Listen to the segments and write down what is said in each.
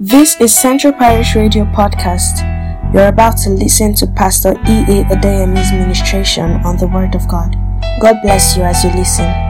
This is Central Parish Radio Podcast. You're about to listen to Pastor E.A. Odeyemi's ministration on the Word of God. God bless you as you listen.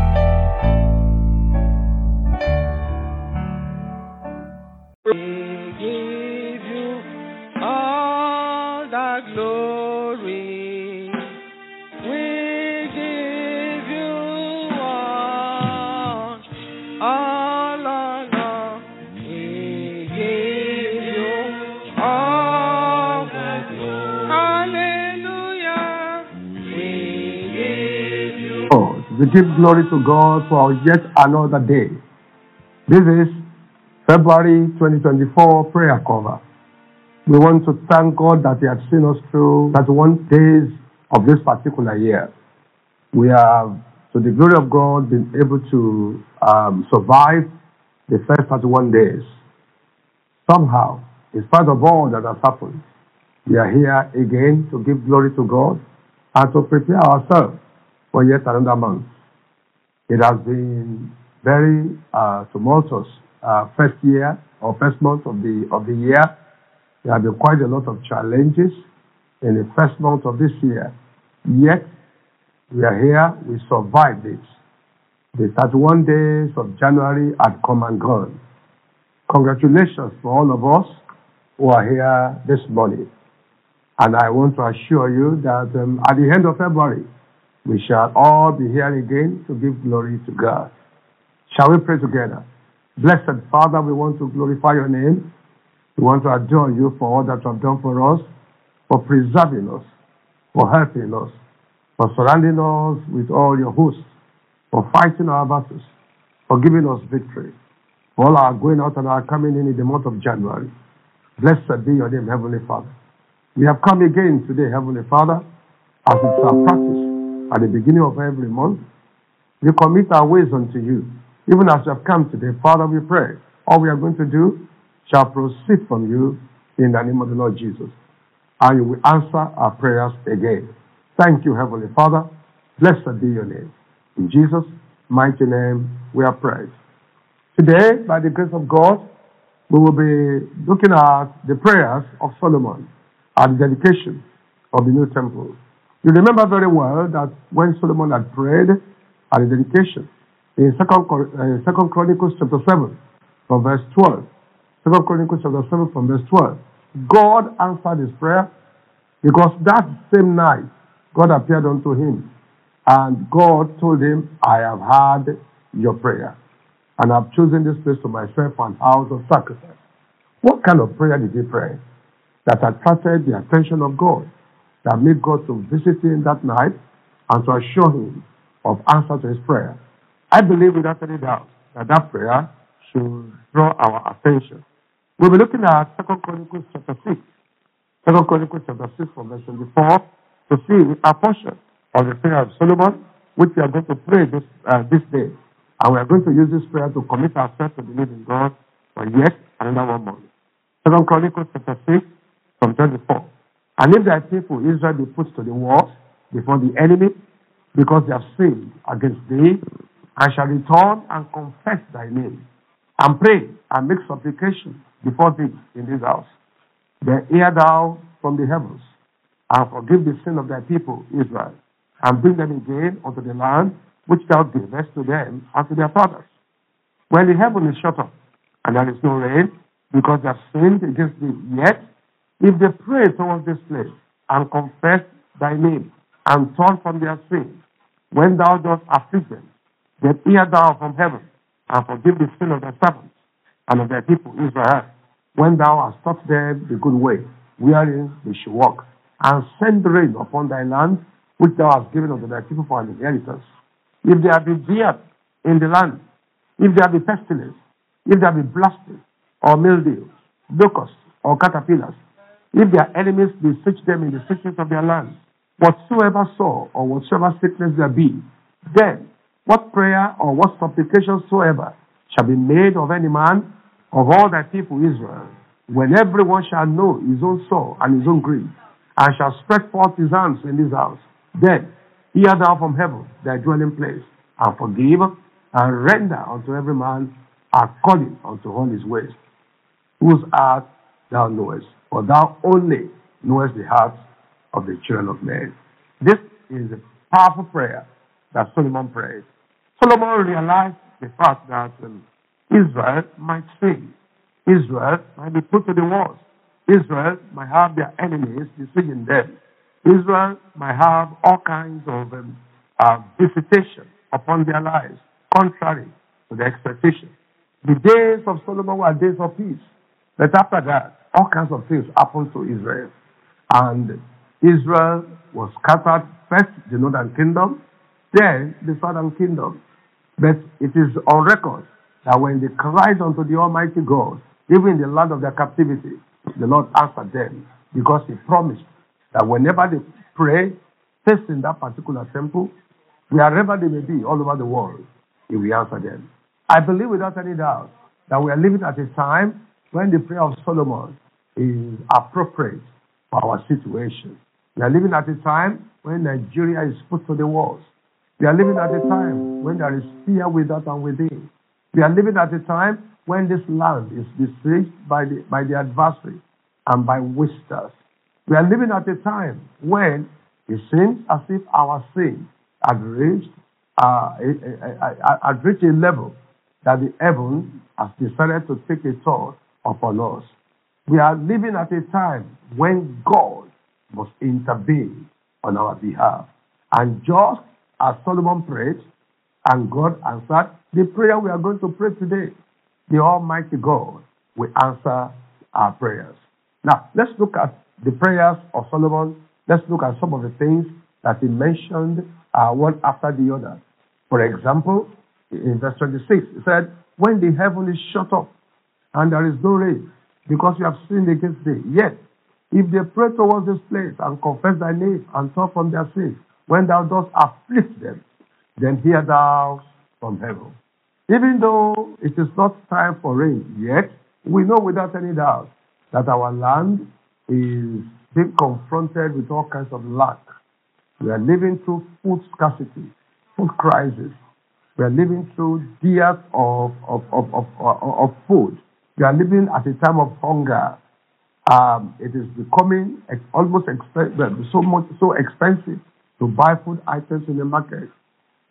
Give glory to God for yet another day. This is February 2024 prayer cover. We want to thank God that He has seen us through 31 days of this particular year. We have, to the glory of God, been able to um, survive the first 31 days. Somehow, in spite of all that has happened, we are here again to give glory to God and to prepare ourselves for yet another month. It has been very uh, tumultuous uh, first year or first month of the of the year. There have been quite a lot of challenges in the first month of this year. Yet we are here. We survived it. The 31 days of January had come and gone. Congratulations for all of us who are here this morning. And I want to assure you that um, at the end of February, we shall all be here again to give glory to God. Shall we pray together? Blessed Father, we want to glorify your name. We want to adore you for all that you have done for us, for preserving us, for helping us, for surrounding us with all your hosts, for fighting our battles, for giving us victory, for all our going out and our coming in in the month of January. Blessed be your name, Heavenly Father. We have come again today, Heavenly Father, as it's our practice at the beginning of every month. We commit our ways unto you. Even as you have come today, Father, we pray all we are going to do shall proceed from you in the name of the Lord Jesus. And you will answer our prayers again. Thank you, Heavenly Father. Blessed be your name. In Jesus' mighty name, we are prayed. Today, by the grace of God, we will be looking at the prayers of Solomon at the dedication of the new temple. You remember very well that when Solomon had prayed at the dedication, in Second, uh, Second Chronicles chapter 7, from verse 12, Second Chronicles chapter 7, from verse 12, God answered his prayer because that same night God appeared unto him and God told him, I have heard your prayer and I've chosen this place to myself an house of sacrifice. What kind of prayer did he pray? That attracted the attention of God, that made God to visit him that night and to assure him of answer to his prayer. I believe without any doubt that that prayer should draw our attention. We'll be looking at 2 Chronicles chapter 6. 2 Chronicles chapter 6 from verse 24 to see a portion of the prayer of Solomon, which we are going to pray this, uh, this day. And we are going to use this prayer to commit ourselves to believe in God for yet another one month. 2 Chronicles chapter 6 from 24. And if thy people Israel be put to the wall before the enemy, because they have sinned against thee, and shall return and confess thy name, and pray and make supplication before thee in this house, then hear thou from the heavens, and forgive the sin of thy people Israel, and bring them again unto the land which thou gavest to them and to their fathers. When the heaven is shut up, and there is no rain, because they have sinned against thee, yet if they pray towards this place and confess thy name and turn from their sin, when thou dost afflict them, then hear thou from heaven and forgive the sin of thy servants and of thy people Israel, when thou hast taught them the good way, wherein they should walk, and send rain upon thy land, which thou hast given unto thy people for an inheritance. If there be deer in the land, if there be pestilence, if there be blasting, or mildew, locusts, or caterpillars, if their enemies beseech them in the secrets of their land, whatsoever sore or whatsoever sickness there be, then what prayer or what supplication soever shall be made of any man of all thy people Israel, when everyone shall know his own sore and his own grief, and shall spread forth his hands in this house, then hear thou from heaven thy dwelling place, and forgive and render unto every man according unto all his ways. whose heart thou knowest, for thou only knowest the hearts of the children of men. This is a powerful prayer that Solomon prayed. Solomon realized the fact that um, Israel might sin. Israel might be put to the wall. Israel might have their enemies besieging them. Israel might have all kinds of um, uh, visitation upon their lives, contrary to their expectation. The days of Solomon were days of peace. But after that, all kinds of things happened to Israel. And Israel was scattered first the northern kingdom, then the southern kingdom. But it is on record that when they cried unto the Almighty God, even in the land of their captivity, the Lord answered them because He promised that whenever they pray, facing that particular temple, wherever they may be all over the world, He will answer them. I believe without any doubt that we are living at a time when the prayer of Solomon is appropriate for our situation. We are living at a time when Nigeria is put to the walls. We are living at a time when there is fear without and within. We are living at a time when this land is besieged by the, by the adversary and by wasters. We are living at a time when it seems as if our sin had reached, uh, had reached a level that the heaven has decided to take a toll upon us. We are living at a time when God must intervene on our behalf. And just as Solomon prayed, and God answered, the prayer we are going to pray today, the Almighty God will answer our prayers. Now, let's look at the prayers of Solomon. Let's look at some of the things that he mentioned uh, one after the other. For example, in verse 26, he said, When the heaven is shut up and there is no rain, because you have sinned against thee, yet if they pray towards this place and confess thy name and turn from their sins, when thou dost afflict them, then hear thou from heaven. Even though it is not time for rain yet, we know without any doubt that our land is being confronted with all kinds of lack. We are living through food scarcity, food crisis. We are living through dearth of, of, of, of, of food. We are living at a time of hunger. Um, it is becoming almost exp- so much so expensive to buy food items in the market.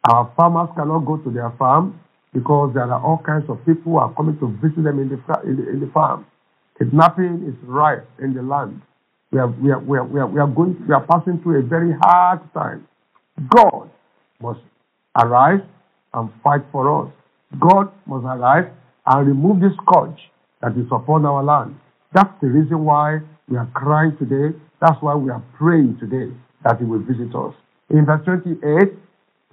Our farmers cannot go to their farm because there are all kinds of people who are coming to visit them in the, in the, in the farm. Kidnapping is rife in the land. We are, we, are, we, are, we, are, we, are going, we are passing through a very hard time. God must arise and fight for us. God must arise and remove this scourge that is upon our land. That's the reason why we are crying today. That's why we are praying today that He will visit us. In verse 28,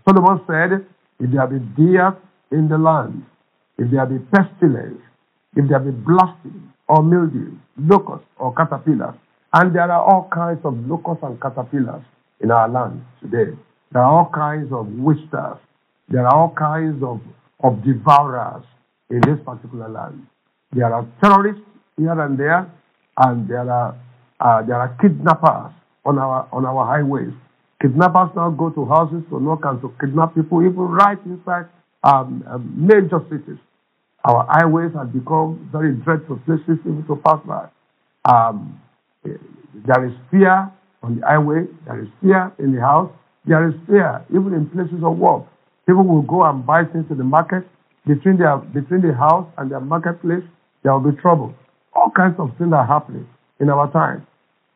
Solomon said, If there be death in the land, if there be pestilence, if there be blasting or mildew, locusts or caterpillars, and there are all kinds of locusts and caterpillars in our land today. There are all kinds of wasters. There are all kinds of, of devourers in this particular land. There are terrorists here and there, and there are, uh, there are kidnappers on our, on our highways. Kidnappers now go to houses to knock and to kidnap people, even right inside um, um, major cities. Our highways have become very dreadful places even to pass by. Um, there is fear on the highway. There is fear in the house. There is fear even in places of work. People will go and buy things in the market. Between, their, between the house and their marketplace, there will be trouble. All kinds of things are happening in our time.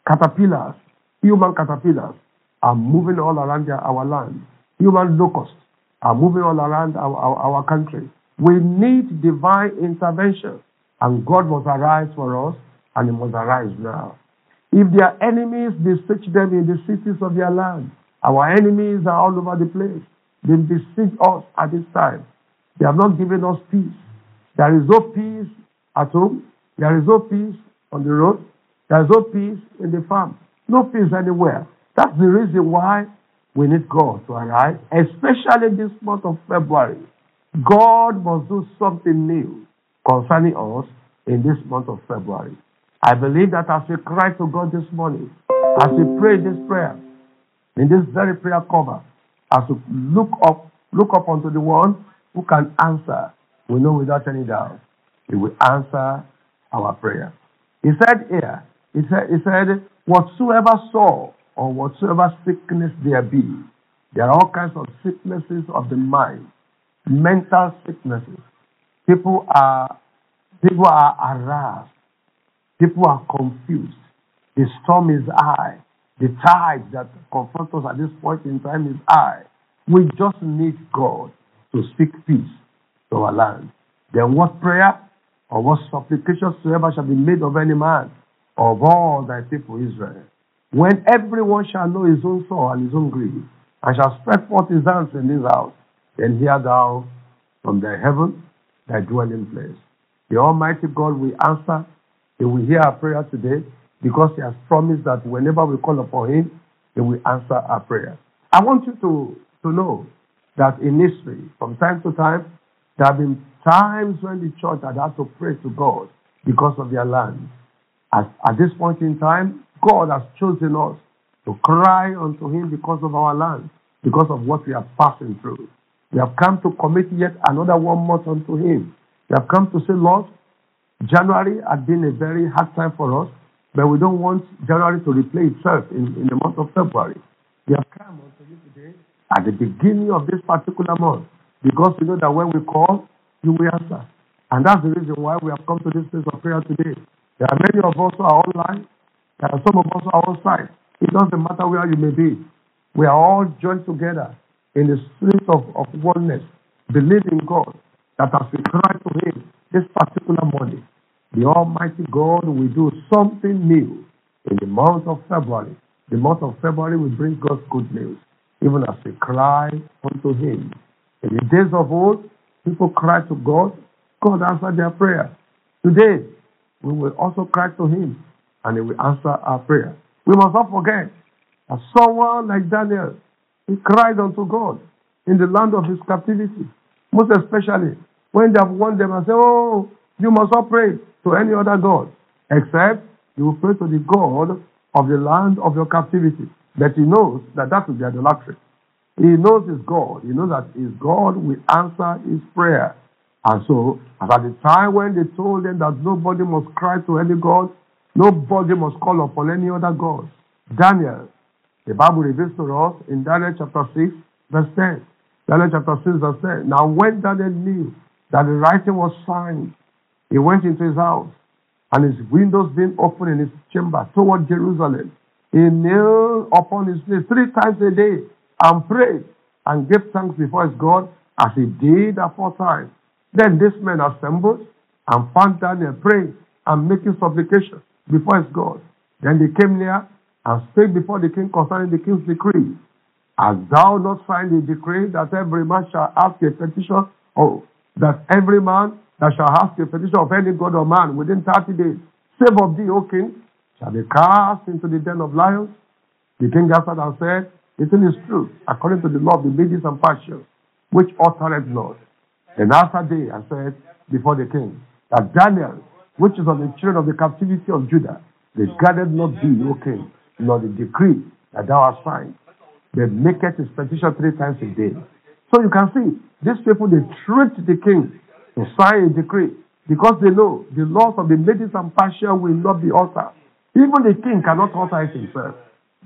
Caterpillars, human caterpillars, are moving all around our land. Human locusts are moving all around our, our, our country. We need divine intervention, and God must arise for us, and He must arise now. If their enemies besiege them in the cities of their land, our enemies are all over the place. They besiege us at this time. They have not given us peace. There is no peace at home. There is no peace on the road. There is no peace in the farm. No peace anywhere. That's the reason why we need God to arise, especially this month of February. God must do something new concerning us in this month of February. I believe that as we cry to God this morning, as we pray this prayer, in this very prayer cover, as we look up, look up unto the one who can answer, we know without any doubt he will answer our prayer. He said here, he said, he said, whatsoever sore or whatsoever sickness there be, there are all kinds of sicknesses of the mind, mental sicknesses. People are people are harassed. People are confused. The storm is high. The tide that confronts us at this point in time is high. We just need God to speak peace to our land. Then what prayer or what supplication soever shall be made of any man of all thy people Israel. When everyone shall know his own soul and his own grief, and shall spread forth his hands in this house, then hear thou from thy heaven thy dwelling place. The Almighty God will answer, he will hear our prayer today, because he has promised that whenever we call upon him, he will answer our prayer. I want you to, to know that in history, from time to time, there have been times when the church had had to pray to God because of their land. At, at this point in time, God has chosen us to cry unto Him because of our land, because of what we are passing through. We have come to commit yet another one month unto Him. We have come to say, Lord, January had been a very hard time for us, but we don't want January to replay itself in, in the month of February. We have come unto you today at the beginning of this particular month because we know that when we call, you will answer. And that's the reason why we have come to this place of prayer today. There are many of us who are online. There are some of us who are outside. It doesn't matter where you may be. We are all joined together in the spirit of, of oneness, believing God that as we cry to Him this particular morning, the Almighty God will do something new in the month of February. The month of February will bring God's good news, even as we cry unto Him. In the days of old, people cried to God, God answered their prayer. Today, we will also cry to Him, and He will answer our prayer. We must not forget that someone like Daniel, he cried unto God in the land of his captivity, most especially when they have warned them and say, Oh, you must not pray to any other God, except you will pray to the God of the land of your captivity. But he knows that that will be idolatry. He knows his God. He knows that his God will answer his prayer. And so, at the time when they told them that nobody must cry to any God, nobody must call upon any other God, Daniel, the Bible reveals to us in Daniel chapter 6, verse 10. Daniel chapter 6, verse 10. Now, when Daniel knew that the writing was signed, he went into his house, and his windows being open in his chamber toward Jerusalem. He knelt upon his knees three times a day and prayed and gave thanks before his God as he did aforetime. Then this man assembled and found Daniel praying and making supplication before his God. Then they came near and spake before the king concerning the king's decree. Hast thou not signed the decree that every man shall ask a petition, or that every man that shall ask a petition of any god or man within 30 days, save of thee, O king, shall be cast into the den of lions? The king answered and said, It is true, according to the law of the Medes and Persians, which uttereth not. And after they and said before the king, that Daniel, which is of the children of the captivity of Judah, regarded not thee, O king, nor the decree that thou hast signed, but maketh his petition three times a day. So you can see, these people, they treat the king to sign a decree because they know the laws of the Medes and Persia will not be altered. Even the king cannot alter it himself.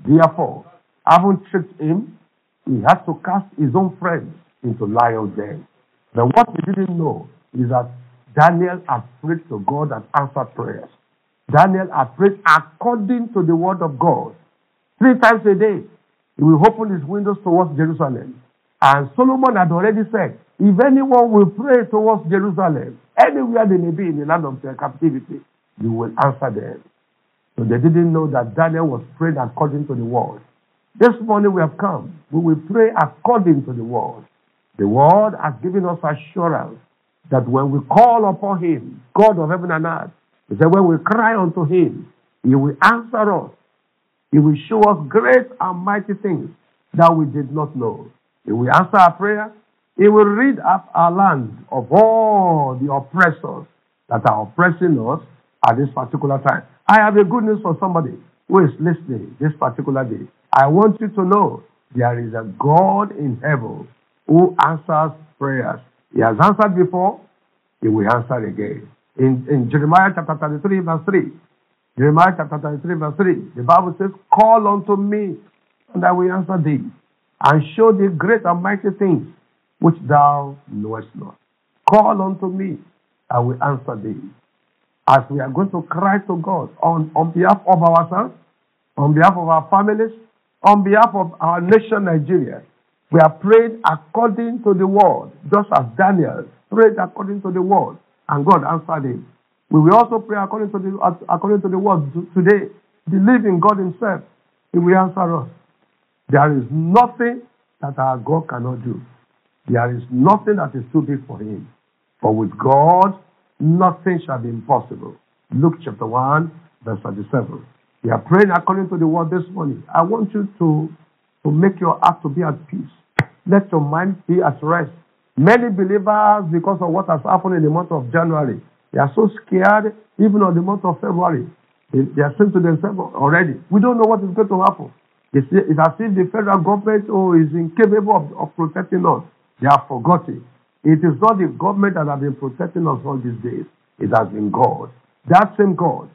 Therefore, having tricked him, he had to cast his own friends into lion's den. But what he didn't know is that Daniel had prayed to God and answered prayers. Daniel had prayed according to the word of God. Three times a day, he will open his windows towards Jerusalem. And Solomon had already said, if anyone will pray towards Jerusalem, anywhere they may be in the land of their captivity, you will answer them. So they didn't know that Daniel was praying according to the word. This morning we have come. We will pray according to the word. The word has given us assurance that when we call upon him, God of heaven and earth, he said when we cry unto him, he will answer us. He will show us great and mighty things that we did not know. He will answer our prayer. He will rid up our land of all the oppressors that are oppressing us at this particular time. I have a good news for somebody who is listening this particular day. I want you to know there is a God in heaven who answers prayers. He has answered before, he will answer again. In, in Jeremiah chapter 33, verse 3, Jeremiah chapter 33, verse 3, the Bible says, Call unto me, and I will answer thee, and show thee great and mighty things which thou knowest not. Call unto me, and I will answer thee. As we are going to cry to God on, on behalf of ourselves, on behalf of our families, on behalf of our nation, Nigeria, we are praying according to the word, just as Daniel prayed according to the word, and God answered him. We will also pray according to the, according to the word today. Believe in God Himself. He will answer us. There is nothing that our God cannot do. There is nothing that is too big for Him. For with God, nothing shall be impossible. Luke chapter 1, verse 37. We are praying according to the word this morning. I want you to, to make your heart to be at peace. Let your mind be at rest. Many believers, because of what has happened in the month of January, they are so scared, even on the month of February. They, are saying to themselves already, we don't know what is going to happen. It's as if the federal government oh, is incapable of, of protecting us. They have forgotten. It is not the government that has been protecting us all these days. It has been God. That same God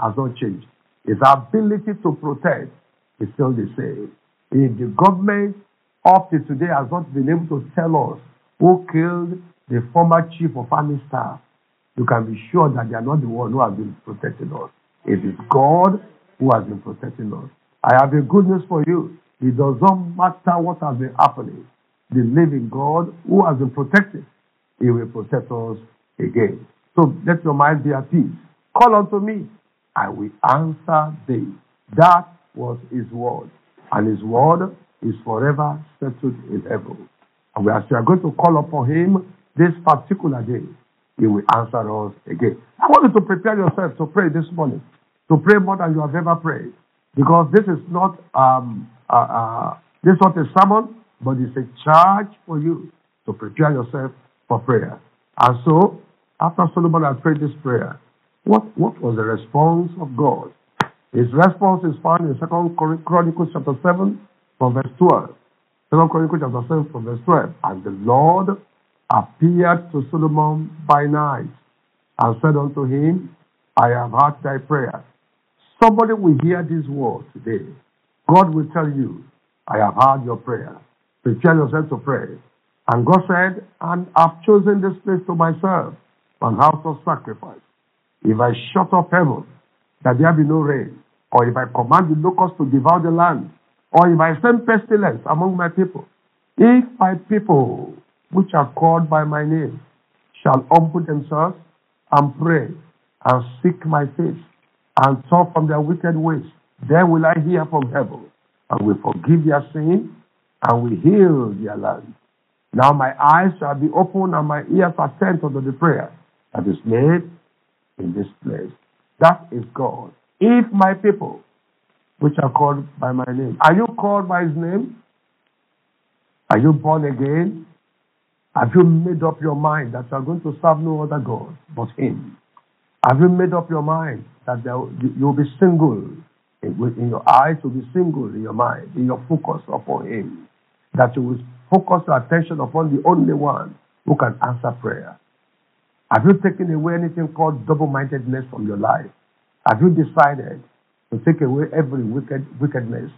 has not changed. His ability to protect is still the same. If the government up to today has not been able to tell us who killed the former chief of army staff, you can be sure that they are not the one who has been protecting us. It is God who has been protecting us. I have a good news for you. It does not matter what has been happening. The living God who has been protected, He will protect us again. So let your mind be at peace. Call unto me, I will answer thee. That was his word. And his word is forever settled in heaven. And we are going to call upon him this particular day, he will answer us again. I want you to prepare yourself to pray this morning, to pray more than you have ever prayed. Because this is not um, uh, uh, this is not a sermon, but it's a charge for you to prepare yourself for prayer. And so, after Solomon had prayed this prayer, what, what was the response of God? His response is found in 2 Chronicles chapter 7 from verse 12. 2 Chronicles chapter 7 from verse 12. And the Lord appeared to Solomon by night and said unto him, I have heard thy prayer. Somebody will hear this word today. God will tell you, I have heard your prayer. Prepare yourself to pray. And God said, And I've chosen this place to myself, an house of sacrifice. If I shut up heaven, that there be no rain, or if I command the locusts to devour the land, or if I send pestilence among my people, if my people, which are called by my name, shall humble themselves and pray and seek my face and turn from their wicked ways, then will I hear from heaven and will forgive their sin and will heal their land. Now my eyes shall be open and my ears attend unto the prayer that is made in this place. That is God. If my people, which are called by my name, are you called by his name? Are you born again? Have you made up your mind that you are going to serve no other God but him? Have you made up your mind that you will be single in your eyes, will be single in your mind, in your focus upon him? That you will focus your attention upon the only one who can answer prayer. Have you taken away anything called double mindedness from your life? Have you decided to take away every wicked, wickedness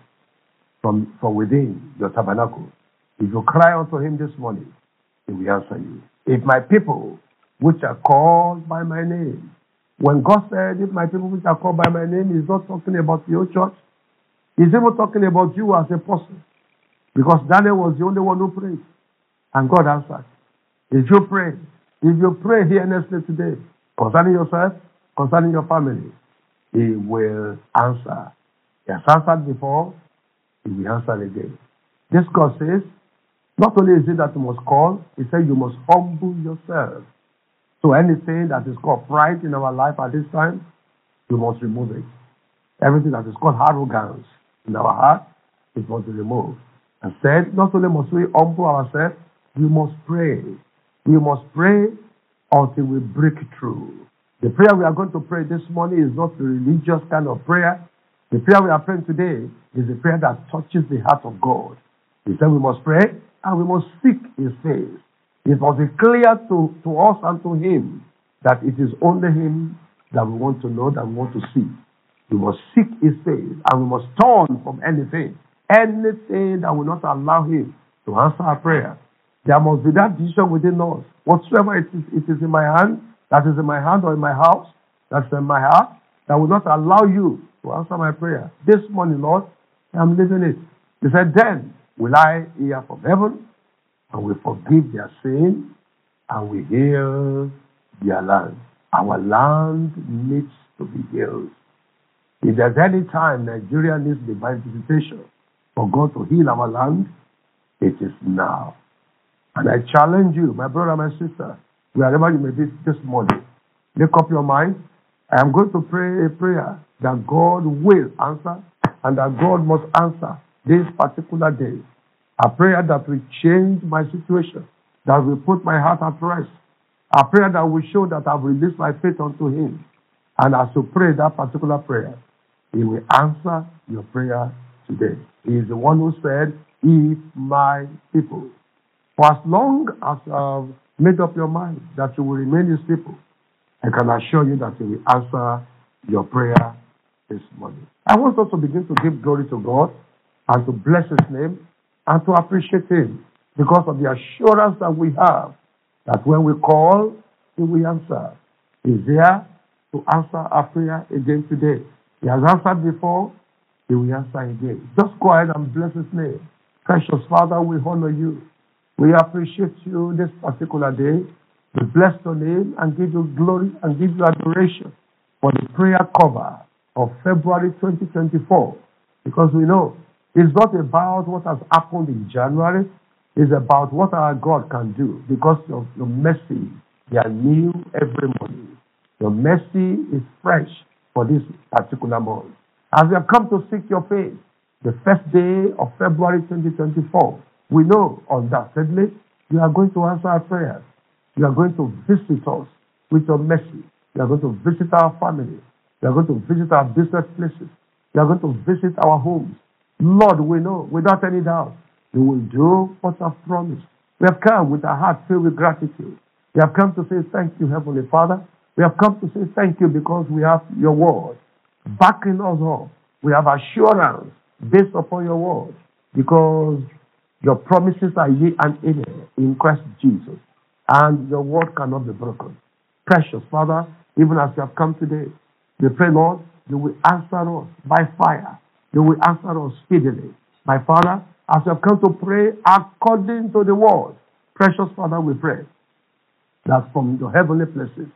from, from within your tabernacle? If you cry unto him this morning, he will answer you. If my people, which are called by my name, when God said, if my people which are called by my name, he's not talking about your church. He's even talking about you as a person. Because Daniel was the only one who prayed. And God answered. If you pray, if you pray here earnestly today concerning yourself, concerning your family, He will answer. He has answered before, He will answer again. This God says, not only is it that you must call, He said you must humble yourself. So anything that is called pride in our life at this time, you must remove it. Everything that is called arrogance in our heart, it must be removed. And said, not only must we humble ourselves, we must pray. We must pray until we break through. The prayer we are going to pray this morning is not a religious kind of prayer. The prayer we are praying today is a prayer that touches the heart of God. He said we must pray and we must seek His face. It must be clear to, to us and to Him that it is only Him that we want to know, that we want to see. We must seek His face and we must turn from anything, anything that will not allow Him to answer our prayer. There must be that decision within us. Whatsoever it is, it is in my hand, that is in my hand or in my house, that's in my heart, that will not allow you to answer my prayer. This morning, Lord, I'm living it. He said, Then will I hear from heaven and will forgive their sin and we heal their land. Our land needs to be healed. If there's any time Nigeria needs divine visitation for God to heal our land, it is now. And I challenge you, my brother, my sister, wherever you may be this morning, make up your mind. I am going to pray a prayer that God will answer and that God must answer this particular day. A prayer that will change my situation, that will put my heart at rest. A prayer that will show that I've released my faith unto Him. And as you pray that particular prayer, He will answer your prayer today. He is the one who said, If my people, for as long as I've made up your mind that you will remain His people, I can assure you that He will answer your prayer this morning. I want us to begin to give glory to God and to bless His name and to appreciate Him because of the assurance that we have that when we call, He will answer. He's there to answer our prayer again today. He has answered before, He will answer again. Just go ahead and bless His name. Precious Father, we honor you. We appreciate you this particular day. We bless your name and give you glory and give you adoration for the prayer cover of February 2024 because we know it's not about what has happened in January, it's about what our God can do because of your mercy. They are new every morning. Your mercy is fresh for this particular month. As we have come to seek your face, the first day of February 2024, we know undoubtedly you are going to answer our prayers. You are going to visit us with your mercy. You are going to visit our families. You are going to visit our business places. You are going to visit our homes. Lord, we know without any doubt you will do what you have promised. We have come with our heart filled with gratitude. We have come to say thank you, Heavenly Father. We have come to say thank you because we have your word backing us up. We have assurance based upon your word because your promises are ye and amen in Christ Jesus. And your word cannot be broken. Precious Father, even as you have come today, we pray, Lord, you will answer us by fire. You will answer us speedily. My Father, as you have come to pray according to the word, precious Father, we pray that from your heavenly places,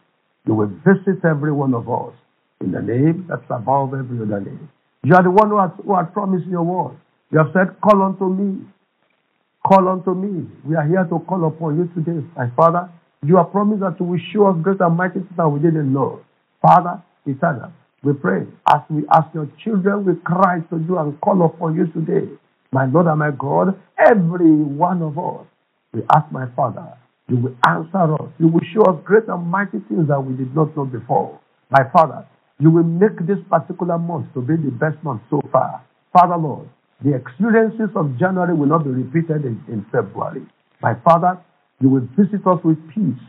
you will visit every one of us in the name that's above every other name. You are the one who has, who has promised your word. You have said, Call unto me. Call unto me. We are here to call upon you today. My Father, you have promised that you will show us great and mighty things that we didn't know. Father, eternal, we pray as we ask your children, we cry to you and call upon you today. My Lord and my God, every one of us, we ask my Father, you will answer us. You will show us great and mighty things that we did not know before. My Father, you will make this particular month to be the best month so far. Father, Lord, the experiences of January will not be repeated in, in February. My Father, you will visit us with peace.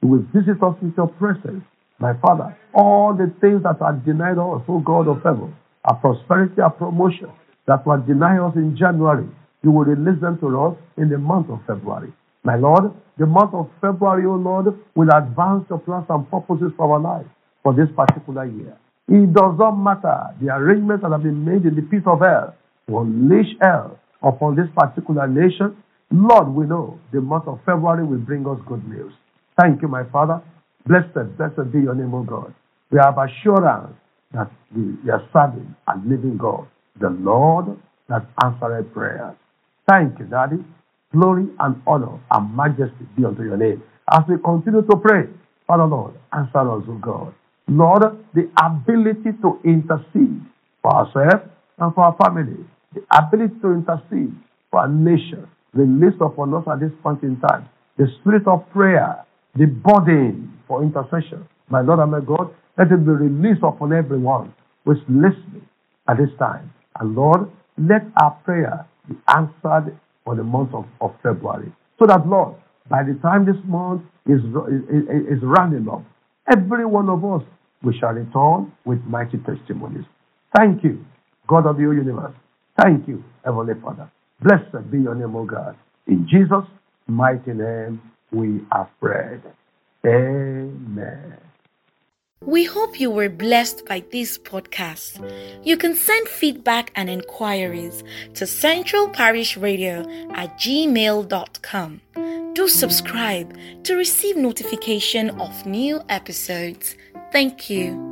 You will visit us with your presence. My Father, all the things that are denied us, oh God of heaven, our prosperity, our promotion, that were denied us in January, you will release them to us in the month of February. My Lord, the month of February, oh Lord, will advance your plans and purposes for our life for this particular year. It does not matter the arrangements that have been made in the pit of hell to unleash hell upon this particular nation. Lord, we know the month of February will bring us good news. Thank you, my Father. Blessed, blessed be your name, O God. We have assurance that we are serving a living God, the Lord that answered prayers. Thank you, Daddy. Glory and honor and majesty be unto your name. As we continue to pray, Father Lord, answer us, O God. Lord, the ability to intercede for ourselves and for our family, the ability to intercede for our nation, the release upon us at this point in time. The spirit of prayer, the burden for intercession. My Lord and my God, let it be released upon everyone who is listening at this time. And Lord, let our prayer be answered for the month of, of February. So that, Lord, by the time this month is, is, is up, every one of us, we shall return with mighty testimonies. Thank you, God of the universe. Thank you, Heavenly Father. Blessed be your name, O God. In Jesus' mighty name, we have prayed. Amen. We hope you were blessed by this podcast. You can send feedback and inquiries to Central Parish Radio at gmail.com. Do subscribe to receive notification of new episodes. Thank you.